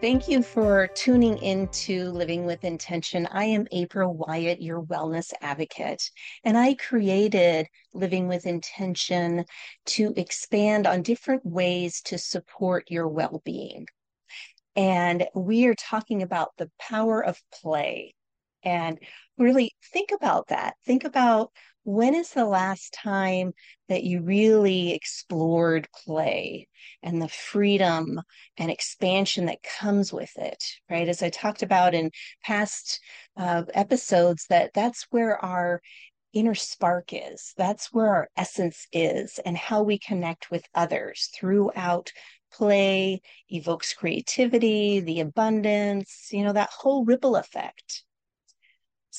Thank you for tuning into Living with Intention. I am April Wyett, your wellness advocate, and I created Living with Intention to expand on different ways to support your well being. And we are talking about the power of play. And really think about that. Think about when is the last time that you really explored play and the freedom and expansion that comes with it right? As i talked about in past uh, episodes that that's where our inner spark is. That's where our essence is and how we connect with others throughout play evokes creativity the abundance you know that whole ripple effect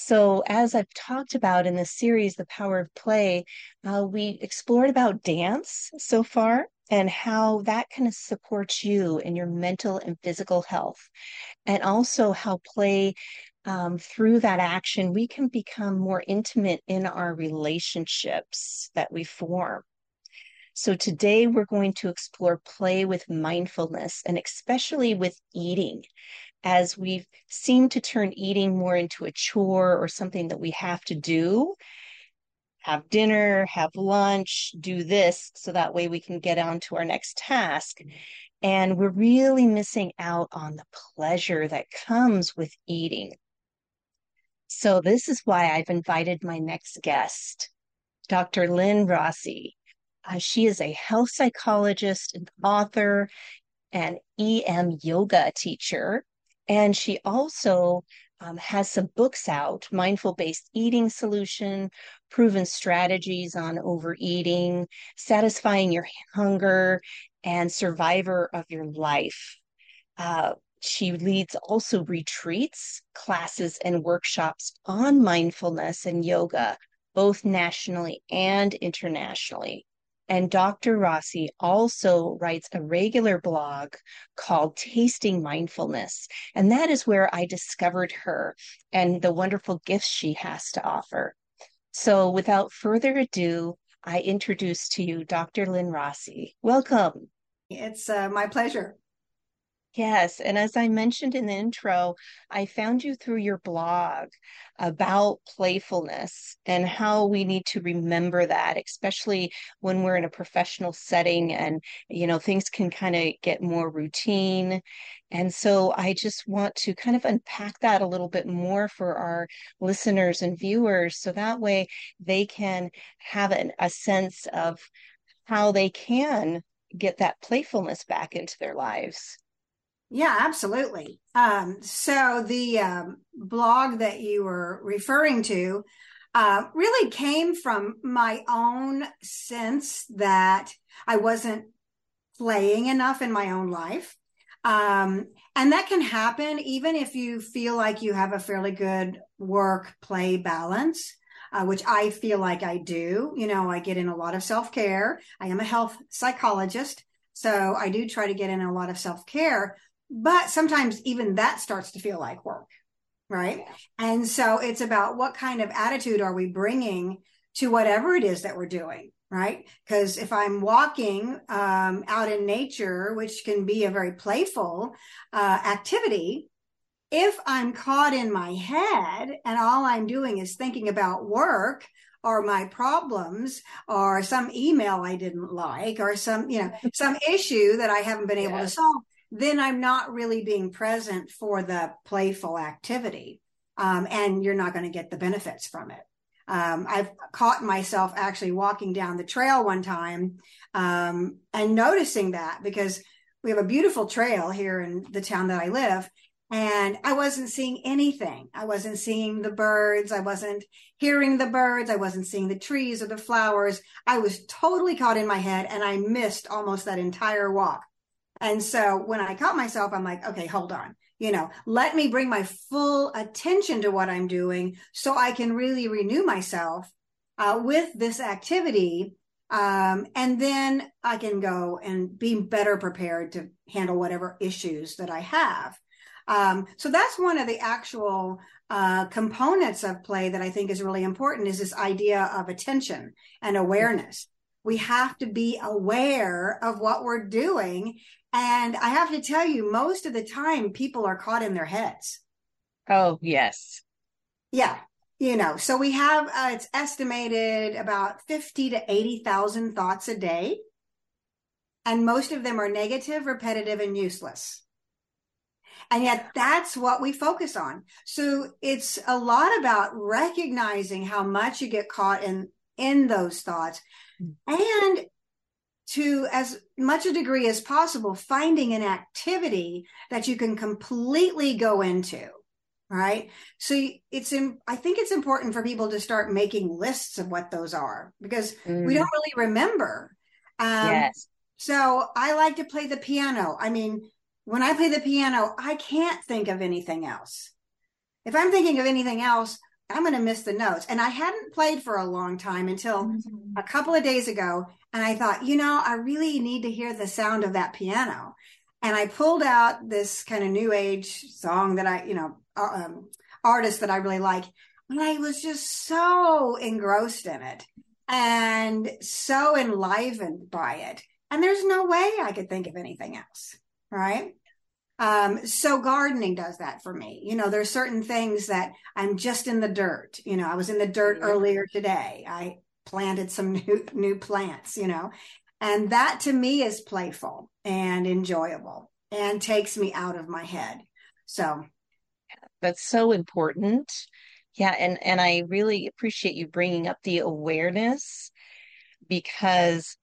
so, as I've talked about in this series, The Power of Play, uh, we explored about dance so far and how that kind of supports you in your mental and physical health, and also how play. Um, through that action, we can become more intimate in our relationships that we form. So, today we're going to explore play with mindfulness and especially with eating as we've seemed to turn eating more into a chore or something that we have to do have dinner, have lunch, do this, so that way we can get on to our next task. And we're really missing out on the pleasure that comes with eating. So, this is why I've invited my next guest, Dr. Lynn Rossy. Uh, she is a health psychologist and author and EM yoga teacher. And she also um, has some books out Mindful Based Eating Solution, Proven Strategies on Overeating, Satisfying Your Hunger, and Survivor of Your Life. Uh, she leads also retreats, classes, and workshops on mindfulness and yoga, both nationally and internationally. And Dr. Rossy also writes a regular blog called Tasting Mindfulness. And that is where I discovered her and the wonderful gifts she has to offer. So without further ado, I introduce to you Dr. Lynn Rossy. Welcome. It's uh, my pleasure. Yes. And as I mentioned in the intro, I found you through your blog about playfulness and how we need to remember that, especially when we're in a professional setting and, you know, things can kind of get more routine. And so I just want to kind of unpack that a little bit more for our listeners and viewers so that way they can have an, a sense of how they can get that playfulness back into their lives. Yeah, absolutely. Um, so the um, blog that you were referring to uh, really came from my own sense that I wasn't playing enough in my own life. Um, and that can happen even if you feel like you have a fairly good work play balance. Uh, which I feel like I do. You know, I get in a lot of self care. I am a health psychologist. So I do try to get in a lot of self care, but sometimes even that starts to feel like work. Right. And so it's about what kind of attitude are we bringing to whatever it is that we're doing right? Because if I'm walking um, out in nature, which can be a very playful uh, activity, if I'm caught in my head and all I'm doing is thinking about work or my problems or some email I didn't like or some, you know, some issue that I haven't been able yes. to solve, then I'm not really being present for the playful activity. Um, and you're not going to get the benefits from it. Um, I've caught myself actually walking down the trail one time um, and noticing that because we have a beautiful trail here in the town that I live. And I wasn't seeing anything. I wasn't seeing the birds. I wasn't hearing the birds. I wasn't seeing the trees or the flowers. I was totally caught in my head and I missed almost that entire walk. And so when I caught myself, I'm like, okay, hold on you know let me bring my full attention to what i'm doing so i can really renew myself uh, with this activity um, and then i can go and be better prepared to handle whatever issues that i have. Um, so that's one of the actual uh, components of play that i think is really important is this idea of attention and awareness we have to be aware of what we're doing and I have to tell you, most of the time, people are caught in their heads. Oh, yes. Yeah. You know, so we have, uh, it's estimated about 50 to 80,000 thoughts a day. And most of them are negative, repetitive, and useless. And yet that's what we focus on. So it's a lot about recognizing how much you get caught in, in those thoughts. And to as much a degree as possible finding an activity that you can completely go into right? So it's in, i think it's important for people to start making lists of what those are because mm. we don't really remember. Um, yes. so i like to play the piano. I mean when i play the piano i can't think of anything else. If i'm thinking of anything else I'm going to miss the notes. And I hadn't played for a long time until mm-hmm. a couple of days ago. And I thought, you know, I really need to hear the sound of that piano. And I pulled out this kind of new age song that I, you know, um, artist that I really like. And I was just so engrossed in it and so enlivened by it. And there's no way I could think of anything else. Right. Um, so gardening does that for me. You know, there's certain things that I'm just in the dirt. You know, I was in the dirt earlier today. I planted some new new plants, you know. And that to me is playful and enjoyable and takes me out of my head. So that's so important. Yeah, and and I really appreciate you bringing up the awareness because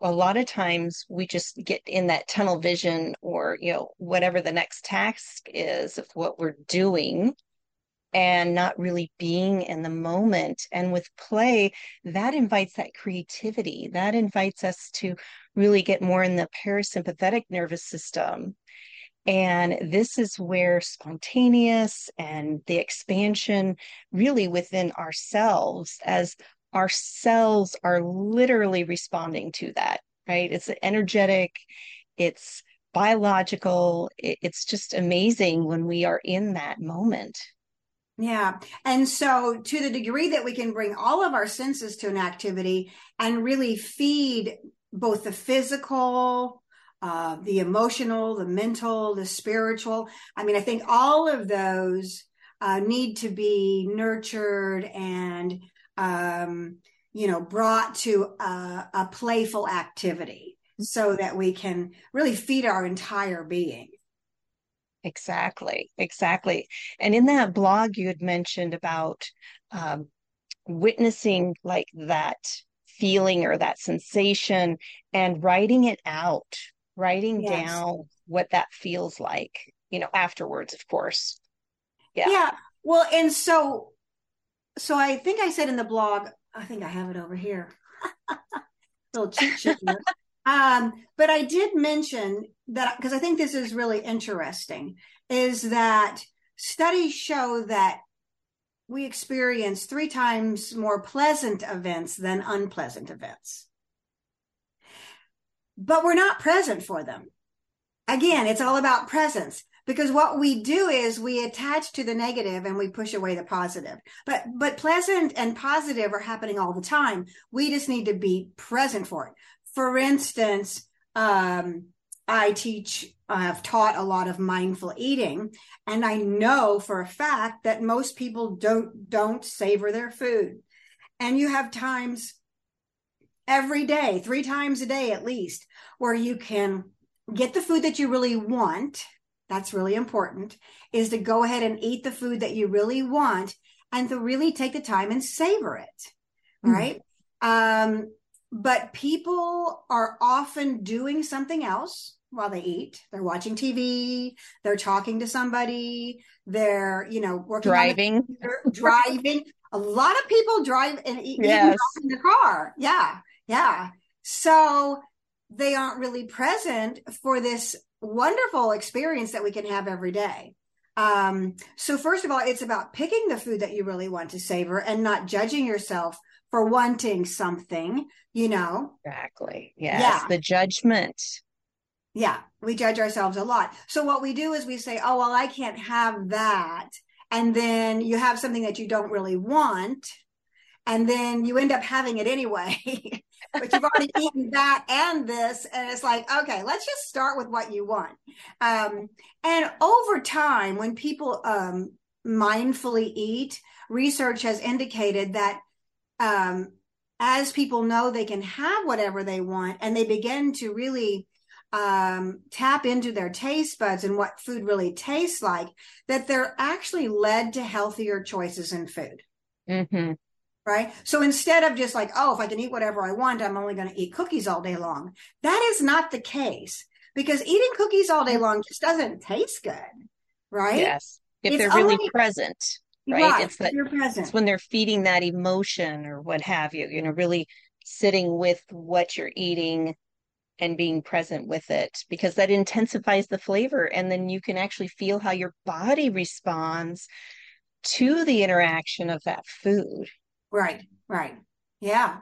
a lot of times we just get in that tunnel vision or you know whatever the next task is of what we're doing and not really being in the moment. And with play that invites that creativity. That invites us to really get more in the parasympathetic nervous system. And this is where spontaneous and the expansion really within ourselves as our cells are literally responding to that, right? It's energetic, it's biological. It's just amazing when we are in that moment. Yeah. And so, to the degree that we can bring all of our senses to an activity and really feed both the physical, uh, the emotional, the mental, the spiritual, I mean, I think all of those uh, need to be nurtured and um, you know, brought to a, a playful activity so that we can really feed our entire being. Exactly, exactly. And in that blog, you had mentioned about um, witnessing like that feeling or that sensation and writing it out, writing yes. down what that feels like, you know, afterwards, of course. Yeah. Yeah. Well, and so so I think I said in the blog, I think I have it over here. little cheat sheet um, but I did mention that because I think this is really interesting, is that studies show that we experience three times more pleasant events than unpleasant events. but we're not present for them. Again, it's all about presence because what we do is we attach to the negative and we push away the positive. But but pleasant and positive are happening all the time. We just need to be present for it. For instance, um, I teach, I've taught a lot of mindful eating, and I know for a fact that most people don't don't savor their food. And you have times every day, three times a day at least, where you can get the food that you really want. That's really important is to go ahead and eat the food that you really want and to really take the time and savor it. Mm. Right. Um, but people are often doing something else while they eat. They're watching TV, they're talking to somebody, they're, you know, working driving, driving. A lot of people drive and eat yes. in the car. Yeah. Yeah. So they aren't really present for this wonderful experience that we can have every day. Um, so first of all, it's about picking the food that you really want to savor and not judging yourself for wanting something, you know? Exactly. Yes. Yeah. The judgment. Yeah. We judge ourselves a lot. So what we do is we say, oh, well, I can't have that. And then you have something that you don't really want. And then you end up having it anyway. but you've already eaten that and this. And it's like, okay, let's just start with what you want. Um, and over time, when people um, mindfully eat, research has indicated that um, as people know they can have whatever they want and they begin to really um, tap into their taste buds and what food really tastes like, that they're actually led to healthier choices in food. Mm-hmm. Right. So instead of just like, oh, if I can eat whatever I want, I'm only going to eat cookies all day long. That is not the case because eating cookies all day long just doesn't taste good. Right. Yes. If it's they're really only, present right, right. it's that it's when they're feeding that emotion or what have you you know really sitting with what you're eating and being present with it because that intensifies the flavor and then you can actually feel how your body responds to the interaction of that food right right yeah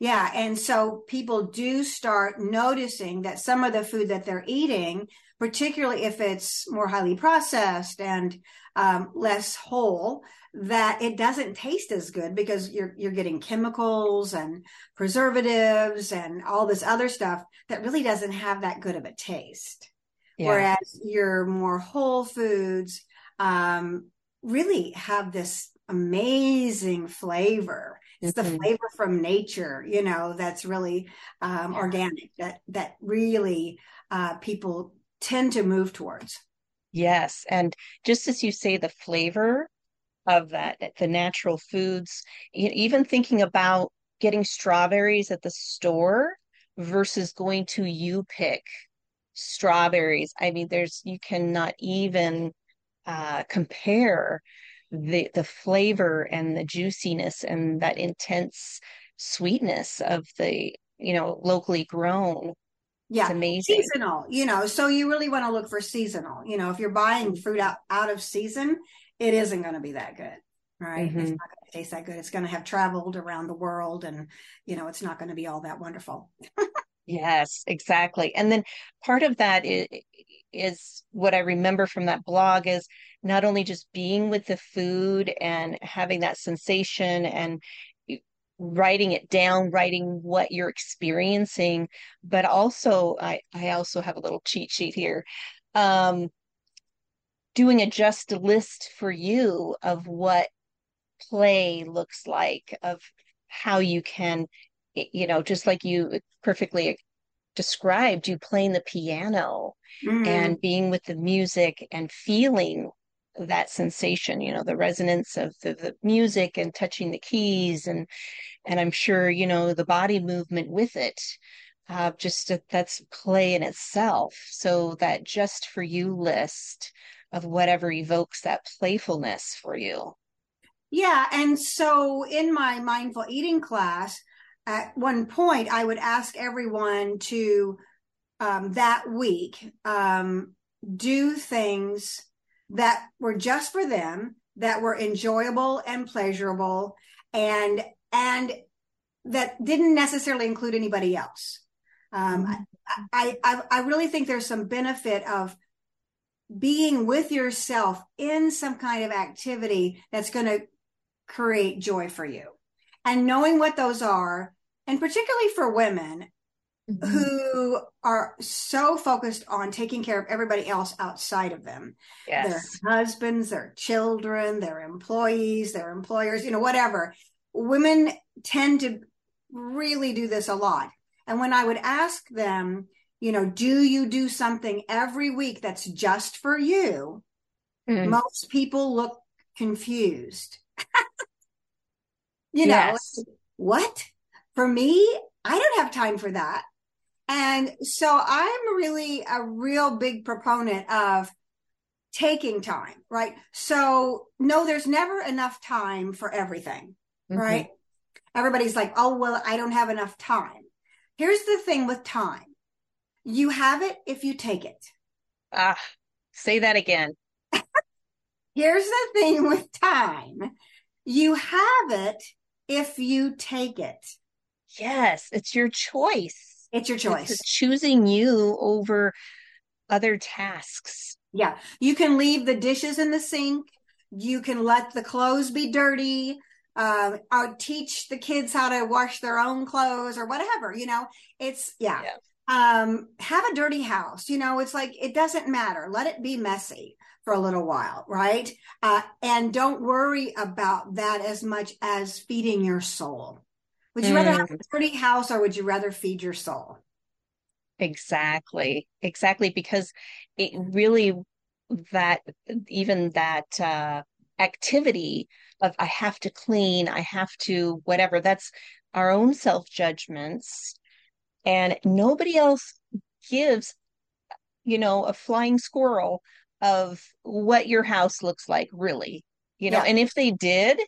yeah and so people do start noticing that some of the food that they're eating particularly if it's more highly processed and um, less whole, that it doesn't taste as good because you're you're getting chemicals and preservatives and all this other stuff that really doesn't have that good of a taste. Yeah. Whereas your more whole foods um, really have this amazing flavor. It's mm-hmm. the flavor from nature, you know, that's really um, yeah. organic. That that really uh, people tend to move towards. Yes. And just as you say, the flavor of that, the natural foods, even thinking about getting strawberries at the store versus going to you pick strawberries. I mean, there's, you cannot even uh, compare the the flavor and the juiciness and that intense sweetness of the you know locally grown yeah, it's amazing. Seasonal, you know, so you really want to look for seasonal. You know, if you're buying fruit out, out of season, it isn't going to be that good, right? Mm-hmm. It's not going to taste that good. It's going to have traveled around the world and, you know, it's not going to be all that wonderful. yes, exactly. And then part of that is, is what I remember from that blog is not only just being with the food and having that sensation and writing it down, writing what you're experiencing, but also I, I also have a little cheat sheet here. Um, doing a just list for you of what play looks like, of how you can, you know, just like you perfectly described, you playing the piano mm-hmm. and being with the music and feeling that sensation you know the resonance of the, the music and touching the keys and and i'm sure you know the body movement with it uh, just that's play in itself so that just for you list of whatever evokes that playfulness for you yeah and so in my mindful eating class at one point i would ask everyone to um, that week um, do things that were just for them, that were enjoyable and pleasurable, and and that didn't necessarily include anybody else. Um, mm-hmm. I, I, I really think there's some benefit of being with yourself in some kind of activity that's going to create joy for you and knowing what those are and particularly for women mm-hmm. who are so focused on taking care of everybody else outside of them yes. their husbands their children their employees their employers you know whatever women tend to really do this a lot and when i would ask them you know, do you do something every week that's just for you? Mm. Most people look confused. you know, yes. what? For me, I don't have time for that. And so I'm really a real big proponent of taking time, right? So no, there's never enough time for everything, mm-hmm. right? Everybody's like, oh, well, I don't have enough time. Here's the thing with time you have it if you take it. Ah, say that again. Here's the thing with time you have it if you take it. Yes, it's your choice. It's your choice. It's choosing you over other tasks. Yeah. You can leave the dishes in the sink. You can let the clothes be dirty. Uh, I'll teach the kids how to wash their own clothes or whatever, you know, it's, yeah. yeah um, have a dirty house. You know, it's like it doesn't matter. Let it be messy for a little while, right? Uh, and don't worry about that as much as feeding your soul. Would you mm. rather have a dirty house or would you rather feed your soul? Exactly. Exactly. Because it really, that, even that, uh, activity of I have to clean, I have to whatever, that's our own self judgments and nobody else gives you know a flying squirrel of what your house looks like really you know yeah. and if they did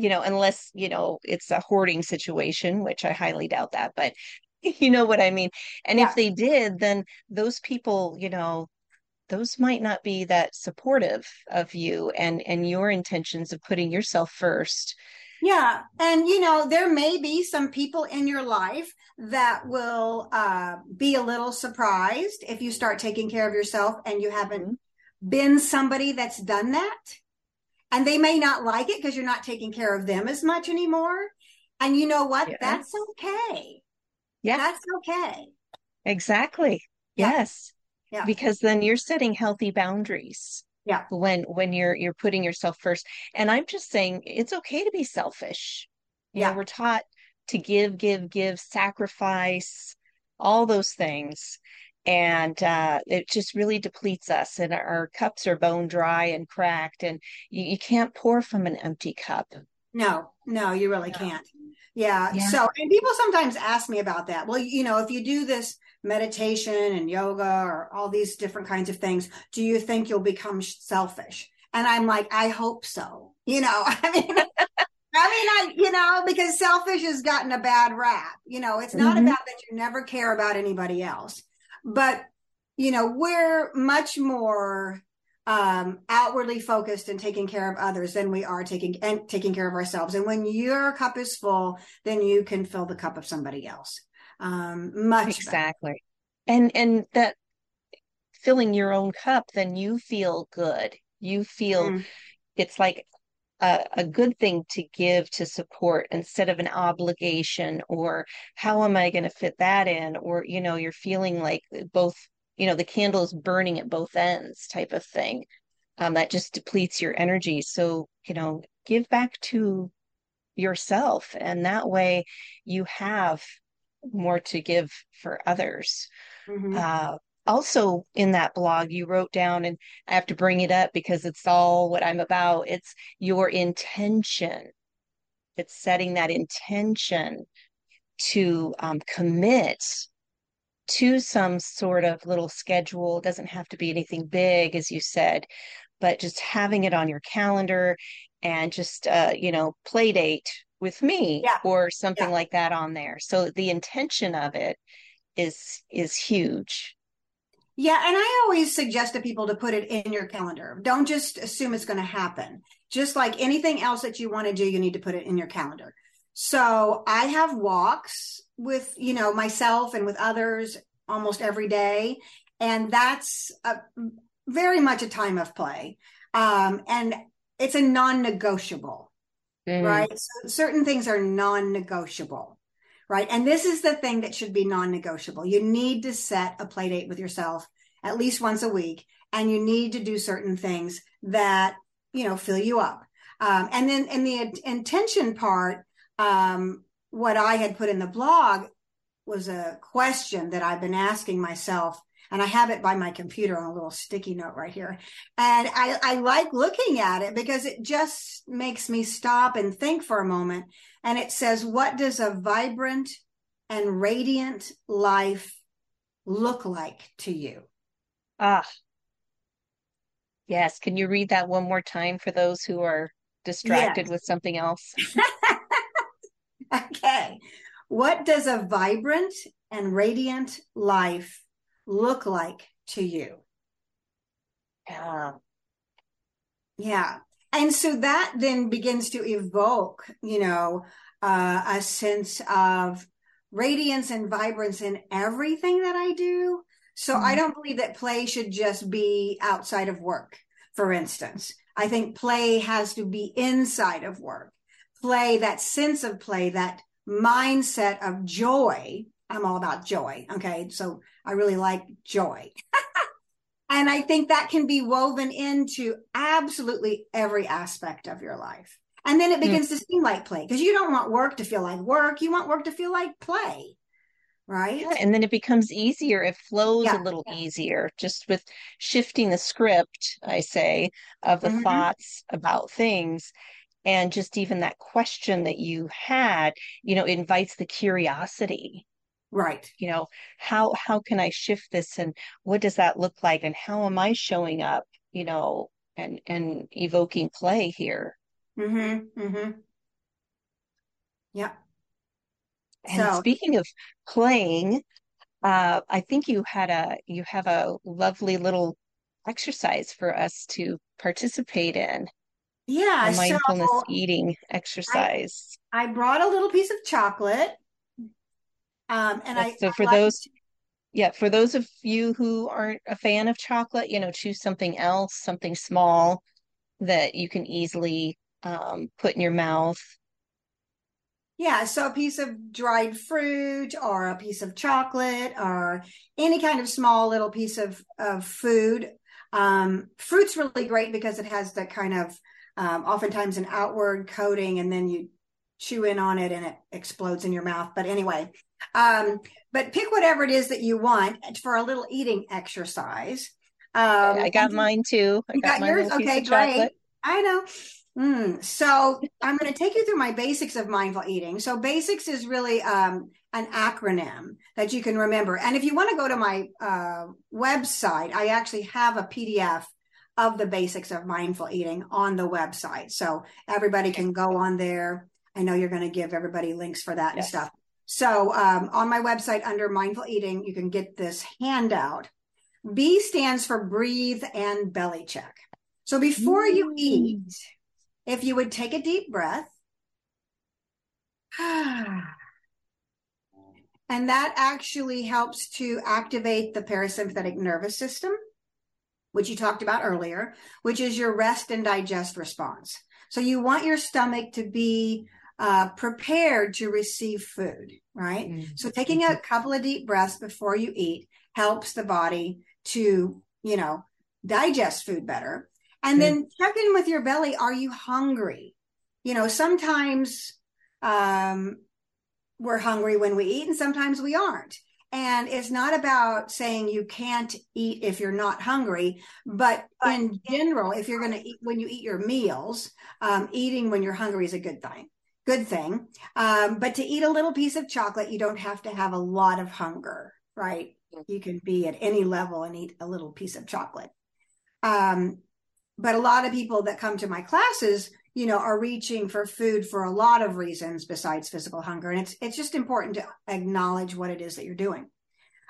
you know unless you know it's a hoarding situation which i highly doubt that but you know what i mean and yeah. if they did then those people you know those might not be that supportive of you and and your intentions of putting yourself first yeah. And, you know, there may be some people in your life that will uh, be a little surprised if you start taking care of yourself and you haven't mm-hmm. been somebody that's done that. And they may not like it because you're not taking care of them as much anymore. And you know what? Yes. That's okay. Yeah. That's okay. Exactly. Yeah. Yes. Yeah. Because then you're setting healthy boundaries yeah when when you're you're putting yourself first and i'm just saying it's okay to be selfish you yeah know, we're taught to give give give sacrifice all those things and uh, it just really depletes us and our, cups are bone dry and cracked and you, you can't pour from an empty cup no no you really no. can't yeah. yeah. So, and people sometimes ask me about that. Well, you know, if you do this meditation and yoga or all these different kinds of things, do you think you'll become selfish? And I'm like, I hope so. You know, I mean, I mean, I, you know, because selfish has gotten a bad rap. You know, it's not mm-hmm. about that you never care about anybody else, but, you know, we're much more um, outwardly focused and taking care of others than we are taking and taking care of ourselves. And when your cup is full, then you can fill the cup of somebody else. Um, much exactly. Better. And and that filling your own cup, then you feel good. You feel mm. it's like a, a, good thing to give to support instead of an obligation or how am I going to fit that in? Or, you know, you're feeling like both you know the candle is burning at both ends type of thing um, that just depletes your energy so you know give back to yourself and that way you have more to give for others mm-hmm. uh, also in that blog you wrote down and i have to bring it up because it's all what i'm about it's your intention it's setting that intention to um, commit to some sort of little schedule. It doesn't have to be anything big, as you said, but just having it on your calendar and just, uh, you know, play date with me yeah. or something yeah. like that on there. So the intention of it is is huge. Yeah, and I always suggest to people to put it in your calendar. Don't just assume it's going to happen. Just like anything else that you want to do, you need to put it in your calendar. So I have walks with, you know, myself and with others almost every day. And that's a, very much a time of play. Um, and it's a non negotiable, mm. right? So certain things are non negotiable, right? And this is the thing that should be non negotiable. You need to set a play date with yourself at least once a week, and you need to do certain things that, you know, fill you up. Um, and then in the intention part, um, what I had put in the blog was a question that I've been asking myself and I have it by my computer on a little sticky note right here. And I, I like looking at it because it just makes me stop and think for a moment. And it says, what does a vibrant and radiant life look like to you? Ah, yes. Can you read that one more time for those who are distracted yes. with something else? okay. What does a vibrant and radiant life look like to you? Yeah. Yeah. And so that then begins to evoke, you know, uh, a sense of radiance and vibrance in everything that I do. So mm-hmm. I don't believe that play should just be outside of work, for instance. I think play has to be inside of work. Play, that sense of play, that mindset of joy I'm all about joy. Okay. So I really like joy. and I think that can be woven into absolutely every aspect of your life. And then it hmm. begins mm. to seem like play because you don't want work to feel like work. You want work to feel like play. Right. Yeah, and then it becomes easier. It flows yeah. a little yeah. easier just with shifting the script, I say, of the mm-hmm. thoughts about things and just even that question that you had you know invites the curiosity right. You know how how can i shift this and what does that look like and how am i showing up you know and and evoking play here? Mm-hmm mm-hmm. Yeah and so, speaking of playing uh i think you had a you have a lovely little exercise for us to participate in yeah a mindfulness so eating exercise. I, I brought a little piece of chocolate um, and yes, I so for I those, yeah, for those of you who aren't a fan of chocolate, you know, choose something else, something small that you can easily um, put in your mouth. Yeah, so a piece of dried fruit or a piece of chocolate or any kind of small little piece of, of food. Um, fruit's really great because it has that kind of um, oftentimes an outward coating and then you chew in on it and it explodes in your mouth. But anyway, um, but pick whatever it is that you want for a little eating exercise. Um, I got mine too. I you got, got yours? Okay, great. I know. Mm. So I'm going to take you through my basics of mindful eating. So basics is really um, an acronym that you can remember. And if you want to go to my uh, website, I actually have a PDF of the basics of mindful eating on the website. So everybody can go on there. I know you're going to give everybody links for that yes. and stuff. So um, on my website under mindful eating, you can get this handout. B stands for breathe and belly check. So before mm. you eat, if you would take a deep breath, and that actually helps to activate the parasympathetic nervous system, which you talked about earlier, which is your rest and digest response. So you want your stomach to be uh, prepared to receive food, right? Mm-hmm. So taking a couple of deep breaths before you eat helps the body to, you know, digest food better. And mm-hmm. then check in with your belly. Are you hungry? You know, sometimes um, we're hungry when we eat and sometimes we aren't. And it's not about saying you can't eat if you're not hungry, but in general, if you're going to eat when you eat your meals, um, eating when you're hungry is a good thing good thing. Um, but to eat a little piece of chocolate, you don't have to have a lot of hunger, right? You can be at any level and eat a little piece of chocolate. Um, but a lot of people that come to my classes, you know, are reaching for food for a lot of reasons besides physical hunger. And it's it's just important to acknowledge what it is that you're doing.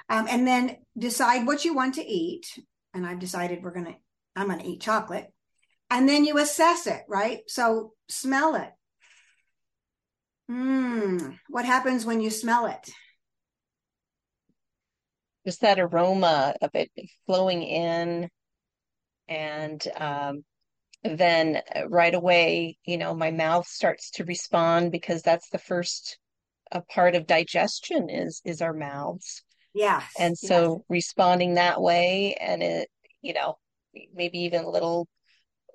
Um, and then decide what you want to eat. And I've decided we're gonna I'm gonna eat chocolate. And then you assess it, right? So smell it Mm, what happens when you smell it? Just that aroma of it flowing in and um, then right away, you know, my mouth starts to respond because that's the first a part of digestion is is our mouths. Yeah. And yes. so responding that way and it, you know, maybe even a little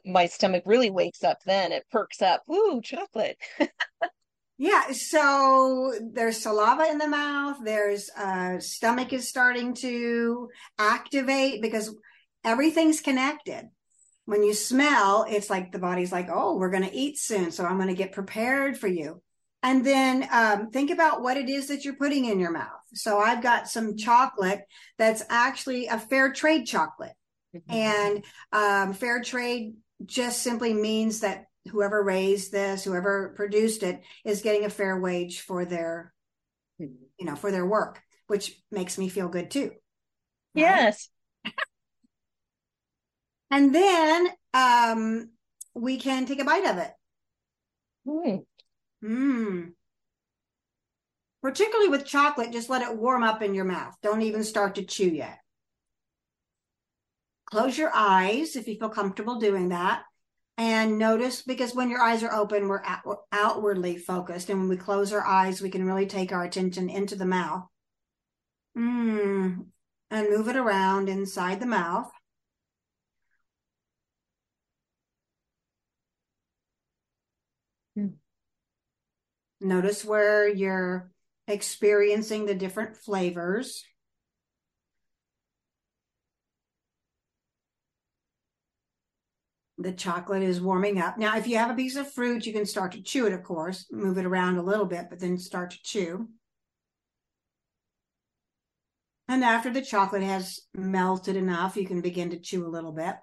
my stomach really wakes up then. It perks up. Ooh, chocolate. yeah. So there's saliva in the mouth. There's uh stomach is starting to activate because everything's connected when you smell, it's like the body's like, oh, we're going to eat soon. So I'm going to get prepared for you. And then um, think about what it is that you're putting in your mouth. So I've got some chocolate that's actually a fair trade chocolate. Mm-hmm. And um, fair trade just simply means that whoever raised this, whoever produced it, is getting a fair wage for their, you know, for their work, which makes me feel good too. Right? Yes. and then um, we can take a bite of it. Mm. Mm. Particularly with chocolate, just let it warm up in your mouth. Don't even start to chew yet. Close your eyes if you feel comfortable doing that. And notice because when your eyes are open, we're, at, we're outwardly focused. And when we close our eyes, we can really take our attention into the mouth. Mm. And move it around inside the mouth. Notice where you're experiencing the different flavors. The chocolate is warming up. Now, if you have a piece of fruit, you can start to chew it, of course, move it around a little bit, but then start to chew. And after the chocolate has melted enough, you can begin to chew a little bit.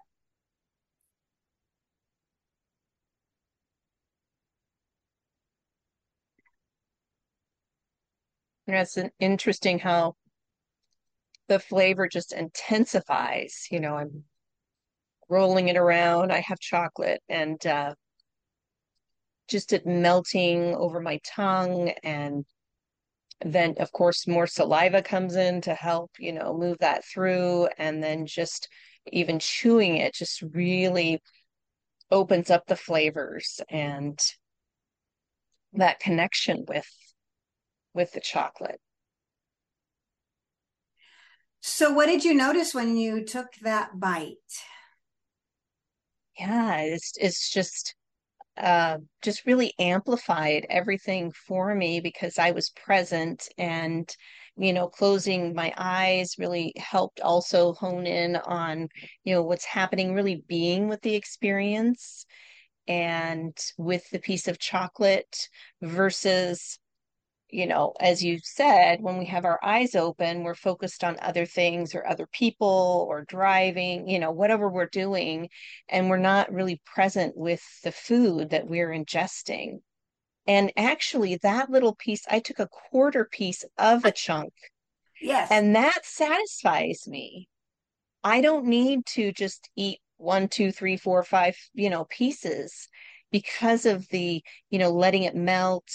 it's interesting how the flavor just intensifies. You know, I'm rolling it around. I have chocolate and uh, just it melting over my tongue. And then, of course, more saliva comes in to help, you know, move that through. And then just even chewing it just really opens up the flavors and that connection with with the chocolate. So, what did you notice when you took that bite? Yeah, it's it's just uh, just really amplified everything for me because I was present and you know closing my eyes really helped also hone in on you know what's happening really being with the experience and with the piece of chocolate versus you know, as you said, when we have our eyes open, we're focused on other things or other people or driving, you know, whatever we're doing, and we're not really present with the food that we're ingesting. And actually, that little piece, I took a quarter piece of a chunk. Yes. And that satisfies me. I don't need to just eat one, two, three, four, five, you know, pieces because of the, you know, letting it melt,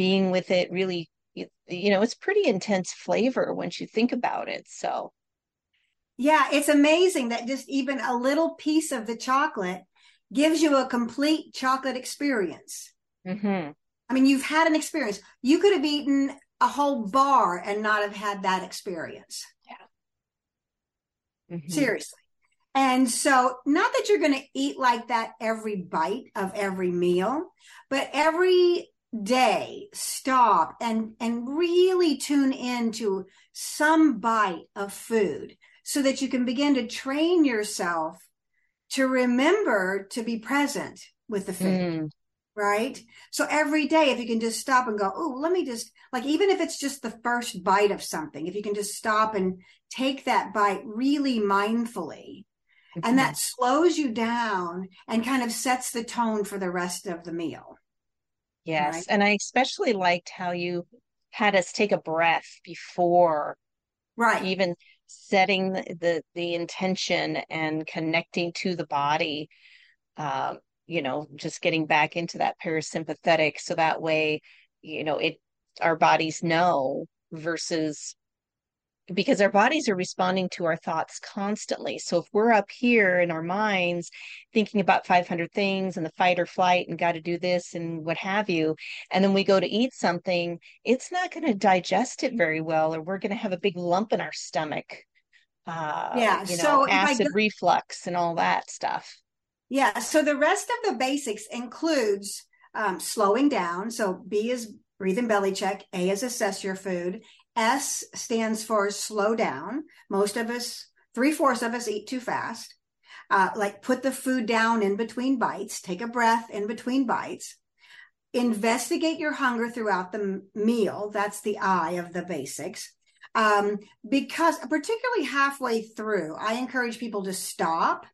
being with it really you know it's pretty intense flavor once you think about it so. Yeah it's amazing that just even a little piece of the chocolate gives you a complete chocolate experience. Mm-hmm. i mean you've had an experience. You could have eaten a whole bar and not have had that experience. Yeah. Mm-hmm. seriously. And so not that you're going to eat like that every bite of every meal but every day stop and and really tune in to some bite of food so that you can begin to train yourself to remember to be present with the food mm. right so every day if you can just stop and go oh let me just like even if it's just the first bite of something if you can just stop and take that bite really mindfully mm-hmm. and that slows you down and kind of sets the tone for the rest of the meal Yes. Right? And I especially liked how you had us take a breath before right even setting the the, the intention and connecting to the body um, you know just getting back into that parasympathetic so that way you know, it our bodies know versus because our bodies are responding to our thoughts constantly. So if we're up here in our minds thinking about 500 things and the fight or flight and got to do this and what have you, and then we go to eat something, it's not going to digest it very well, or we're going to have a big lump in our stomach. Uh, yeah. You know, so acid go- reflux and all that stuff. Yeah. So the rest of the basics includes um, slowing down. So B is breathe and belly check. A is assess your food. S stands for slow down. Most of us, three fourths of us eat too fast. Uh, like put the food down in between bites, take a breath in between bites. Investigate your hunger throughout the meal. That's the I of the basics. Um, because particularly halfway through, I encourage people to stop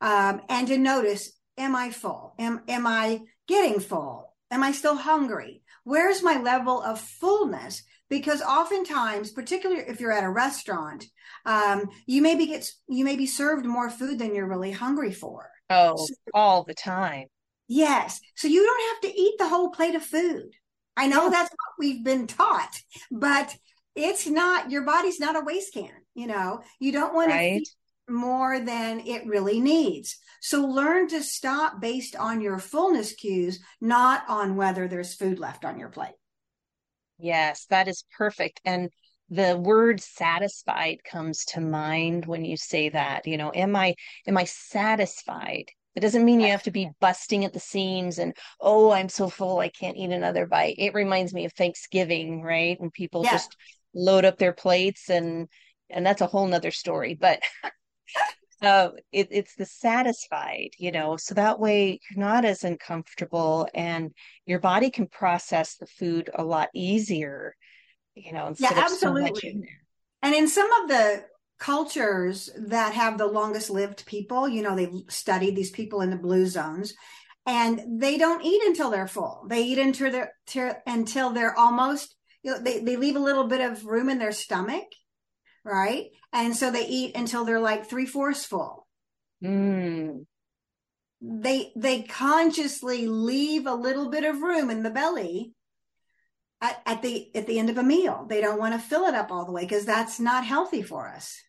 um, and to notice, am I full? Am, am I getting full? Am I still hungry? Where's my level of fullness? Because oftentimes particularly if you're at a restaurant um, you may be get you may be served more food than you're really hungry for. Oh so, all the time. Yes. So you don't have to eat the whole plate of food. I know yeah. that's what we've been taught but it's not your body's not a waste can you know? You don't want right. to eat more than it really needs. So learn to stop based on your fullness cues not on whether there's food left on your plate Yes, that is perfect. And the word satisfied comes to mind when you say that. You know, am I am I satisfied? It doesn't mean you have to be busting at the seams and oh, I'm so full I can't eat another bite. It reminds me of Thanksgiving, right? When people yeah. just load up their plates and and that's a whole nother story. But uh, it, it's the satisfied, you know, so that way you're not as uncomfortable and your body can process the food a lot easier, you know, yeah, absolutely. So and in some of the cultures that have the longest lived people, you know, they've studied these people in the blue zones and they don't eat until they're full. They eat until they're, until they're almost, you know, they, they leave a little bit of room in their stomach right? And so they eat until they're like three fourths full. Mm. They they consciously leave a little bit of room in the belly at, at the at the end of a meal. They don't want to fill it up all the way because that's not healthy for us.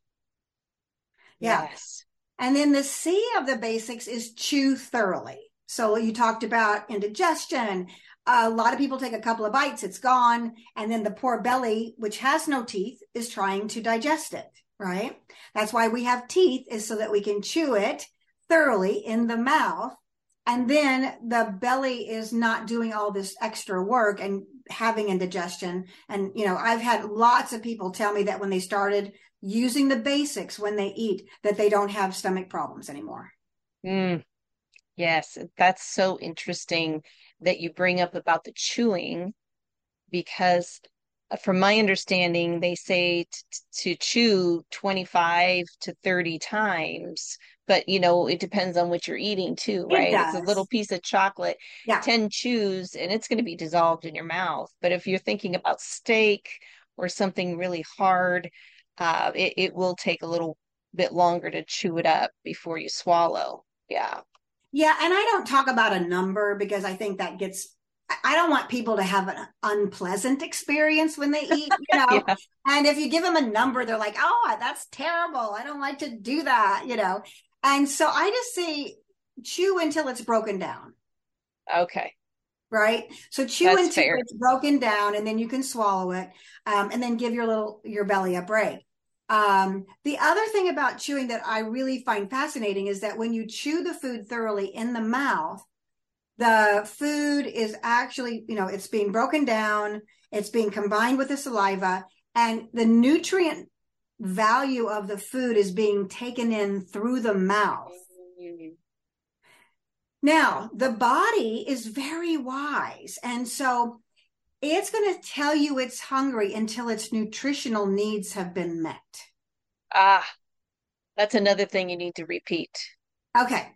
Yeah. Yes. And then the C of the basics is chew thoroughly. So you talked about indigestion, a lot of people take a couple of bites, it's gone. And then the poor belly, which has no teeth, is trying to digest it, right? That's why we have teeth, is so that we can chew it thoroughly in the mouth. And then the belly is not doing all this extra work and having indigestion. And, you know, I've had lots of people tell me that when they started using the basics when they eat, that they don't have stomach problems anymore. Mm. Yes, that's so interesting that you bring up about the chewing because uh, from my understanding they say t- to chew 25 to 30 times but you know it depends on what you're eating too right? It it's a little piece of chocolate. Yeah. 10 chews and it's going to be dissolved in your mouth. But if you're thinking about steak or something really hard uh, it, it will take a little bit longer to chew it up before you swallow. Yeah yeah, and I don't talk about a number because I think that gets I don't want people to have an unpleasant experience when they eat, you know. yeah. And if you give them a number, they're like, "Oh, that's terrible. I don't like to do that," you know. And so I just say chew until it's broken down. Okay. Right. So chew that's until fair. it's broken down, and then you can swallow it, um, and then give your little your belly a break. Um, the other thing about chewing that I really find fascinating is that when you chew the food thoroughly in the mouth, the food is actually, you know, it's being broken down, it's being combined with the saliva, and the nutrient value of the food is being taken in through the mouth. Now, the body is very wise. And so it's going to tell you it's hungry until its nutritional needs have been met. Ah, that's another thing you need to repeat. Okay.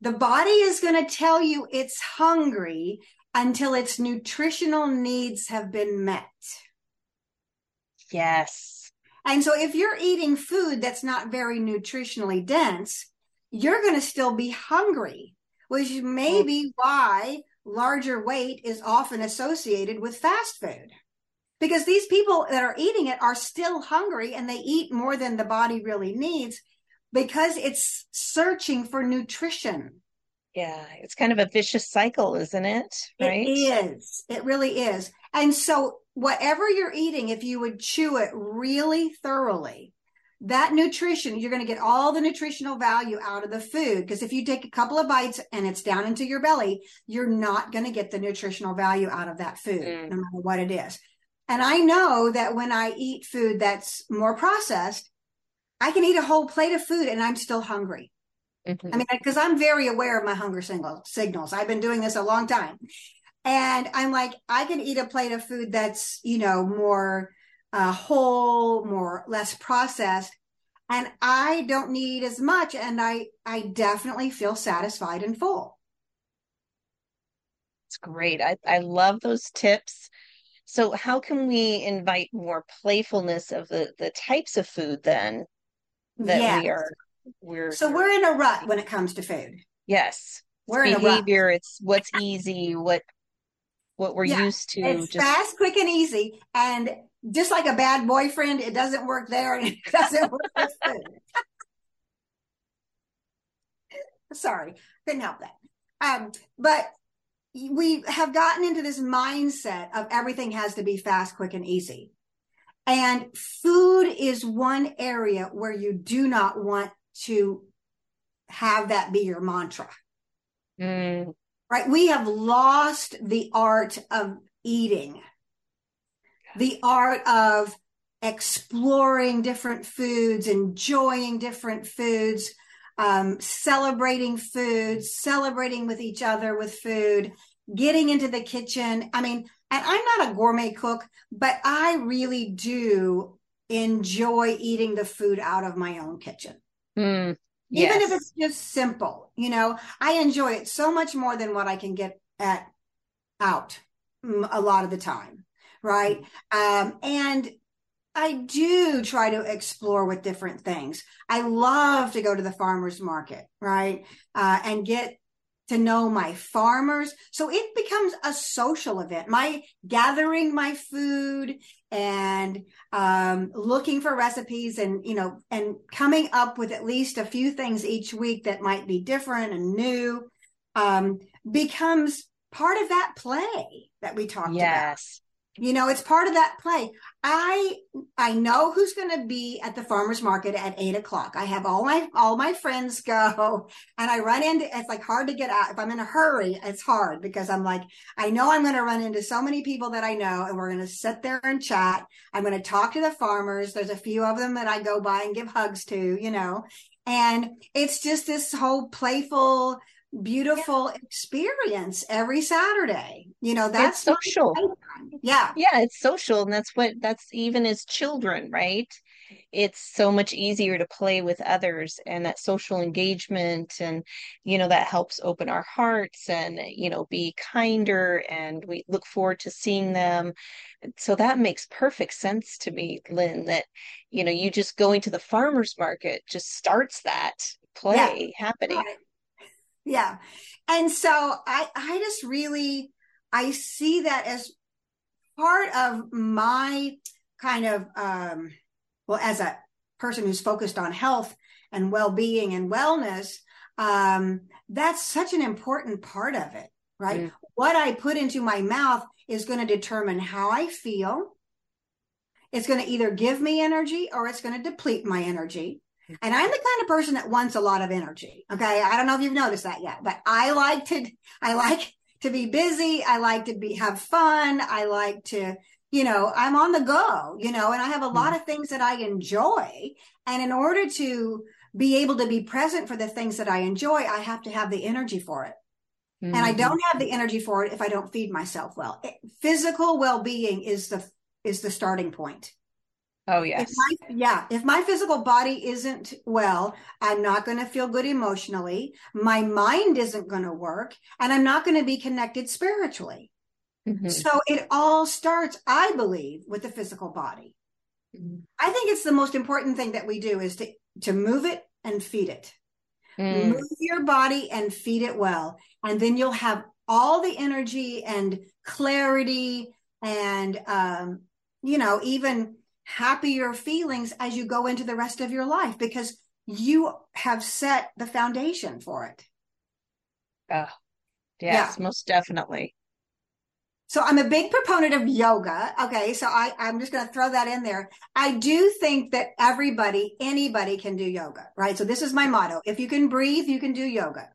The body is going to tell you it's hungry until its nutritional needs have been met. Yes. And so if you're eating food that's not very nutritionally dense, you're going to still be hungry, which may be why larger weight is often associated with fast food because these people that are eating it are still hungry and they eat more than the body really needs because it's searching for nutrition. Yeah, it's kind of a vicious cycle, isn't it? Right? It is. It really is. And so, whatever you're eating, if you would chew it really thoroughly, that nutrition, you're going to get all the nutritional value out of the food. Because if you take a couple of bites and it's down into your belly, you're not going to get the nutritional value out of that food, mm. no matter what it is. And I know that when I eat food that's more processed, I can eat a whole plate of food and I'm still hungry. Mm-hmm. I mean, because I'm very aware of my hunger signals. I've been doing this a long time. And I'm like, I can eat a plate of food that's, you know, more uh, whole, more less processed. And I don't need as much. And I, I definitely feel satisfied and full. It's great. I, I love those tips. So how can we invite more playfulness of the, the types of food then that yes. we are we're so we're in a rut when it comes to food. Yes. We're it's behavior, it's what's easy, what what we're yeah. used to. It's just... fast, quick, and easy. And just like a bad boyfriend, it doesn't work there and it doesn't work. Sorry, couldn't help that. Um, but we have gotten into this mindset of everything has to be fast, quick, and easy. And food is one area where you do not want to have that be your mantra. Mm. Right? We have lost the art of eating, the art of exploring different foods, enjoying different foods, um, celebrating food, celebrating with each other with food, getting into the kitchen. I mean, and I'm not a gourmet cook, but I really do enjoy eating the food out of my own kitchen. Mm, yes. Even if it's just simple, you know, I enjoy it so much more than what I can get at out a lot of the time. Right. Um, and I do try to explore with different things. I love to go to the farmer's market, right? Uh, and get to know my farmers. So it becomes a social event. My gathering my food and um, looking for recipes and, you know, and coming up with at least a few things each week that might be different and new um, becomes part of that play that we talked about. yes. You know it's part of that play. I i know who's going to be at the farmers market at eight o'clock. I have all my all my friends go and i run into it's like hard to get out. If i'm in a hurry it's hard because i'm like i know i'm going to run into so many people that i know and we're going to sit there and chat. I'm going to talk to the farmers. There's a few of them that i go by and give hugs to you know? And it's just this whole playful beautiful yeah. experience every Saturday. You know, that's social. Yeah. Yeah, it's social. And that's what that's even as children, right? It's so much easier to play with others and that social engagement and you know that helps open our hearts and you know be kinder and we look forward to seeing them. So that makes perfect sense to me, Lynn, that you know, you just going to the farmers market just starts that play yeah. happening. Right yeah. And so i i just really i see that as part of my kind of um well as a person who's focused on health and well-being and wellness um that's such an important part of it right? Mm. what i put into my mouth is going to determine how i feel. It's going to either give me energy or it's going to deplete my energy and I'm the kind of person that wants a lot of energy. Okay. I don't know if you've noticed that yet, but I like to, I like to be busy. I like to be, have fun. I like to, you know, I'm on the go, you know, and I have a lot mm-hmm. of things that I enjoy. And in order to be able to be present for the things that I enjoy, I have to have the energy for it. Mm-hmm. And I mm-hmm. don't have the energy for it if I don't feed myself well. It, physical well-being is the, is the starting point. Oh, yes. If my, yeah. If my physical body isn't well, I'm not going to feel good emotionally. My mind isn't going to work and I'm not going to be connected spiritually. Mm-hmm. So it all starts, I believe, with the physical body. Mm-hmm. I think it's the most important thing that we do is to, to move it and feed it. Mm. Move your body and feed it well. And then you'll have all the energy and clarity and um, you know even happier feelings as you go into the rest of your life because you have set the foundation for it. Oh, yes, yeah. most definitely. So I'm a big proponent of yoga. Okay. So I, I'm just going to throw that in there. I do think that everybody, anybody can do yoga, right? So this is my motto. If you can breathe, you can do yoga.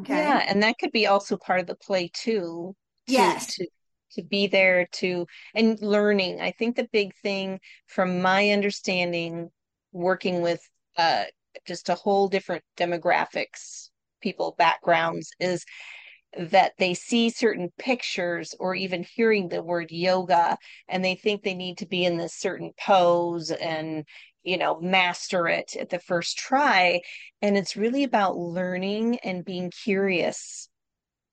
Okay. Yeah. And that could be also part of the play too. To, yes. To, to be there to and learning. I think the big thing from my understanding working with uh just a whole different demographics people backgrounds is that they see certain pictures or even hearing the word yoga and they think they need to be in this certain pose and you know master it at the first try. And it's really about learning and being curious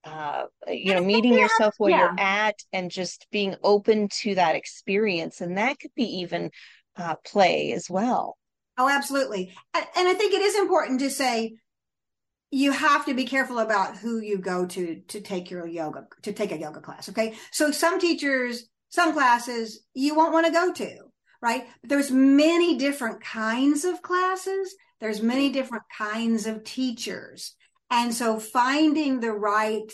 uh, you know, meeting yourself where yeah. you're at and just being open to that experience. And that could be even uh, play as well. Oh, absolutely. And I think it is important to say you have to be careful about who you go to to take your yoga, to take a yoga class. Okay. So some teachers, some classes you won't want to go to, right? But there's many different kinds of classes. There's many different kinds of teachers. And so finding the right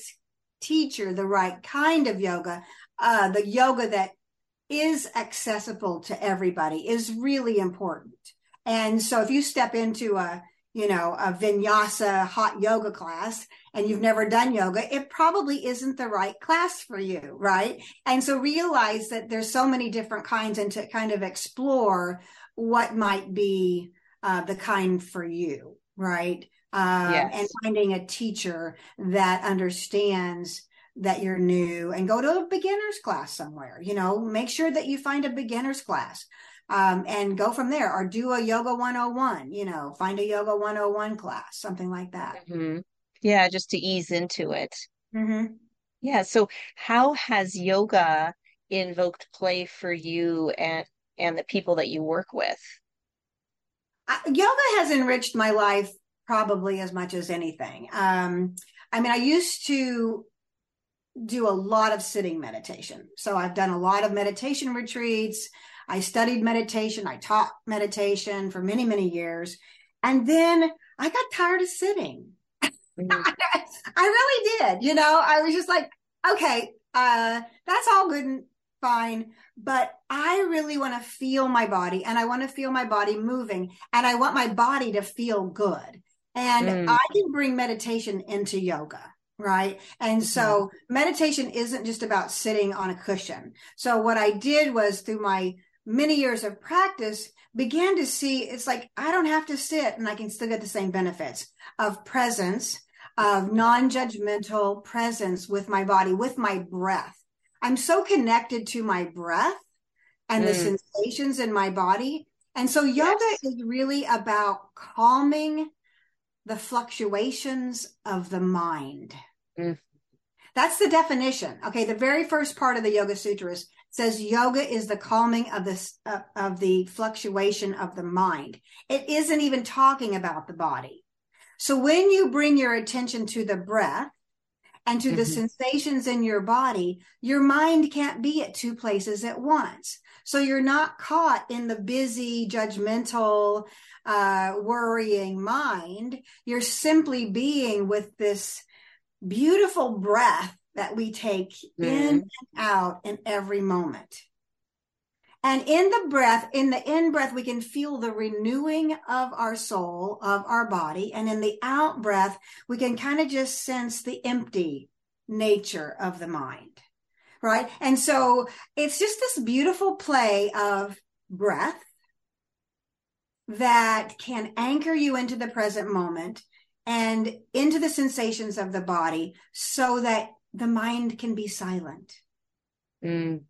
teacher, the right kind of yoga, uh, the yoga that is accessible to everybody is really important. And so if you step into a, you know, a vinyasa hot yoga class and you've never done yoga, it probably isn't the right class for you, right? And so realize that there's so many different kinds and to kind of explore what might be uh, the kind for you, right? Um, yes. and finding a teacher that understands that you're new and go to a beginner's class somewhere you know make sure that you find a beginner's class um, and go from there or do a yoga 101 you know find a yoga 101 class something like that mm-hmm. yeah just to ease into it mm-hmm. yeah so how has yoga invoked play for you and and the people that you work with uh, yoga has enriched my life probably as much as anything. Um, I mean, I used to do a lot of sitting meditation. So I've done a lot of meditation retreats. I studied meditation. I taught meditation for many, many years. And then I got tired of sitting. Mm-hmm. I really did. You know, I was just like, okay, uh, that's all good and fine. But I really want to feel my body and I want to feel my body moving and I want my body to feel good. And mm. I can bring meditation into yoga right? And so mm-hmm. meditation isn't just about sitting on a cushion. So what I did was through my many years of practice began to see it's like I don't have to sit and I can still get the same benefits of presence, of non-judgmental presence with my body, with my breath. I'm so connected to my breath and mm. the sensations in my body. And so yoga yes. is really about calming the fluctuations of the mind. Mm. That's the definition. Okay, the very first part of the Yoga Sutras says yoga is the calming of the uh, of the fluctuation of the mind. It isn't even talking about the body. So when you bring your attention to the breath and to mm-hmm. the sensations in your body, your mind can't be at two places at once. So you're not caught in the busy, judgmental, uh, worrying mind. You're simply being with this beautiful breath that we take mm. in and out in every moment. And in the breath, in the in breath, we can feel the renewing of our soul, of our body. And in the out breath, we can kind of just sense the empty nature of the mind. Right. And so it's just this beautiful play of breath that can anchor you into the present moment and into the sensations of the body so that the mind can be silent. Mm.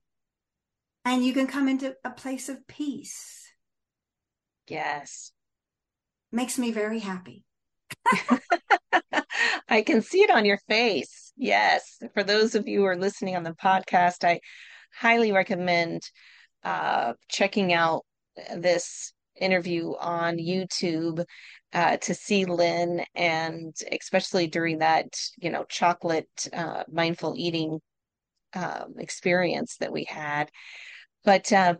And you can come into a place of peace. Yes. Makes me very happy. I can see it on your face. Yes. For those of you who are listening on the podcast, I highly recommend uh, checking out this interview on YouTube uh, to see Lynn, and especially during that, you know, chocolate uh, mindful eating um, experience that we had. But uh,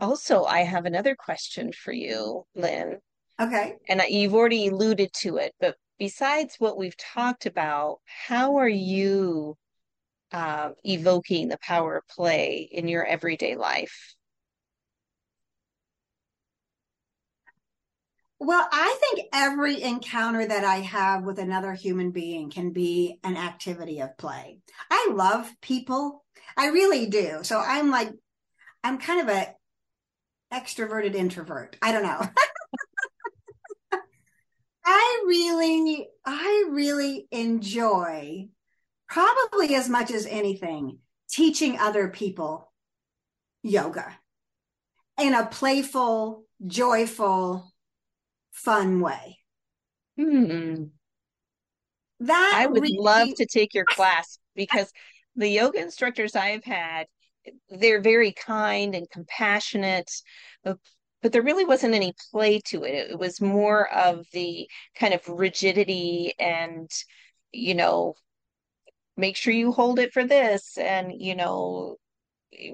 also, I have another question for you, Lynn. Okay. And you've already alluded to it, but besides what we've talked about, how are you uh, evoking the power of play in your everyday life? Well, I think every encounter that I have with another human being can be an activity of play. I love people. I really do. So I'm like, I'm kind of a extroverted introvert. I don't know. I really, I really enjoy probably as much as anything teaching other people yoga in a playful, joyful, fun way. Hmm. That I would really, love to take your class because the yoga instructors I've had, they're very kind and compassionate, but, there really wasn't any play to it. It was more of the kind of rigidity and, you know, make sure you hold it for this and, you know,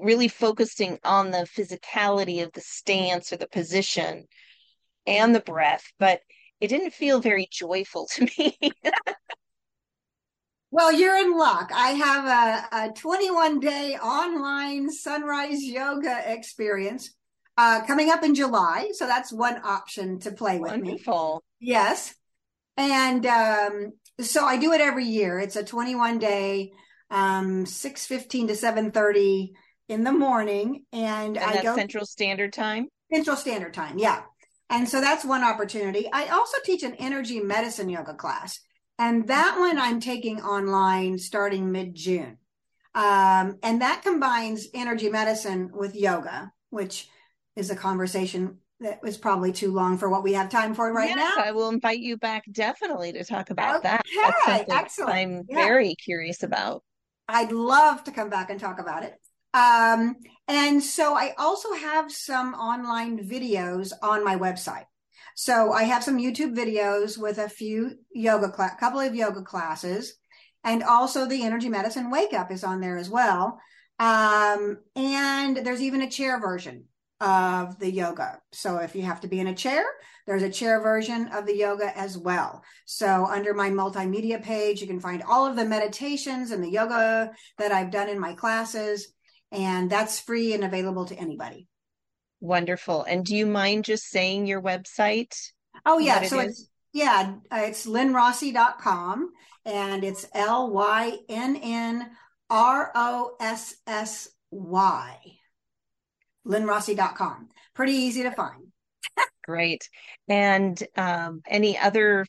really focusing on the physicality of the stance or the position and the breath, but it didn't feel very joyful to me. Well, you're in luck. I have a, a 21 day online sunrise yoga experience uh, coming up in July. So that's one option to play with Wonderful. me. Yes. And um, so I do it every year. It's a 21 day, um, 6 15 to 7 30 in the morning. And, And I that's go Central Standard Time. Central Standard Time. Yeah. And so that's one opportunity. I also teach an energy medicine yoga class. And that one I'm taking online starting mid June. Um, and that combines energy medicine with yoga, which is a conversation that was probably too long for what we have time for right Yes, now. I will invite you back definitely to talk about that. That's Okay, excellent. I'm Yeah. very curious about. I'd love to come back and talk about it. Um, and so I also have some online videos on my website. So I have some YouTube videos with a few yoga class, couple of yoga classes, and also the energy medicine wake up is on there as well. Um, and there's even a chair version of the yoga. So if you have to be in a chair, there's a chair version of the yoga as well. So under my multimedia page, you can find all of the meditations and the yoga that I've done in my classes. And that's free and available to anybody. Wonderful. And do you mind just saying your website? Oh yeah. It So is? it's, yeah, uh, it's lynnrossy.com and it's L Y N N R O S S Y. lynnrossy.com. Pretty easy to find. Great. And um, any other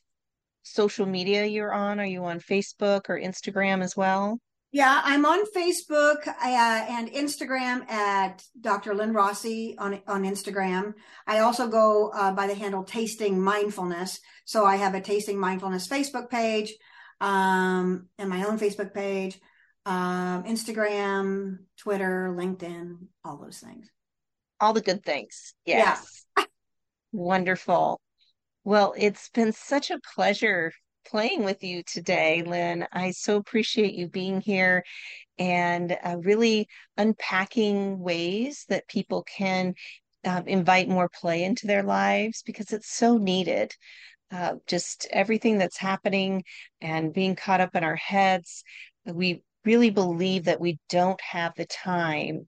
social media you're on? Are you on Facebook or Instagram as well? Yeah, I'm on Facebook uh, and Instagram at Dr. Lynn Rossy on on Instagram. I also go uh, by the handle Tasting Mindfulness. So I have a Tasting Mindfulness Facebook page, um, and my own Facebook page, um, Instagram, Twitter, LinkedIn, all those things. All the good things. Yeah. Yes. Wonderful. Well, it's been such a pleasure playing with you today, Lynn. I so appreciate you being here and uh, really unpacking ways that people can um, invite more play into their lives because it's so needed. Uh, just everything that's happening and being caught up in our heads. We really believe that we don't have the time.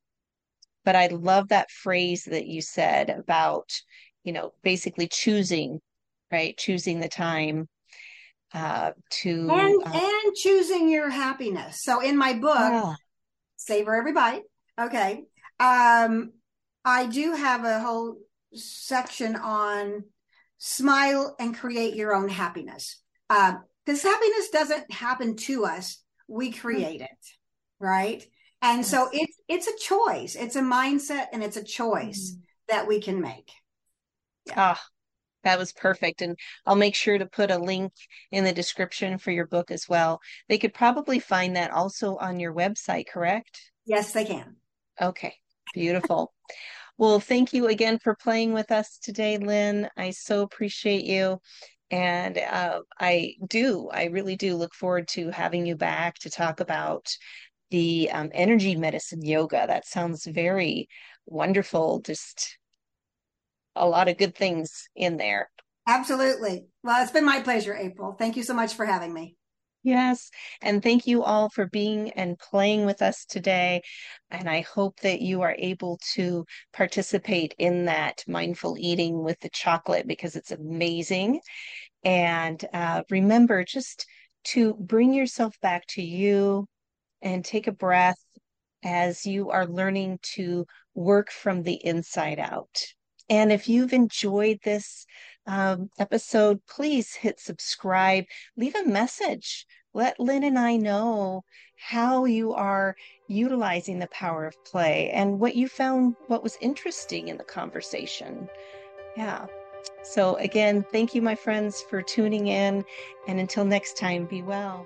But I love that phrase that you said about, you know, basically choosing, right? Choosing the time uh, to And uh, and choosing your happiness. So in my book, yeah. savor every bite. Okay. Um, I do have a whole section on smile and create your own happiness. Uh, because happiness doesn't happen to us, we create it, right? And so it's it's a choice. It's a mindset and it's a choice that we can make. Ah, that was perfect. And I'll make sure to put a link in the description for your book as well. They could probably find that also on your website, correct? Yes, they can. Okay, beautiful. Well, thank you again for playing with us today, Lynn. I so appreciate you. And uh, I do, I really do look forward to having you back to talk about the um, energy medicine yoga. That sounds very wonderful. Just a lot of good things in there. Absolutely. Well, it's been my pleasure, April. Thank you so much for having me. Yes. And thank you all for being and playing with us today. And I hope that you are able to participate in that mindful eating with the chocolate because it's amazing. And uh, remember just to bring yourself back to you and take a breath as you are learning to work from the inside out. And if you've enjoyed this um, episode, please hit subscribe, leave a message. Let Lynn and I know how you are utilizing the power of play and what you found, what was interesting in the conversation. Yeah. So, again, thank you, my friends, for tuning in. And until next time, be well.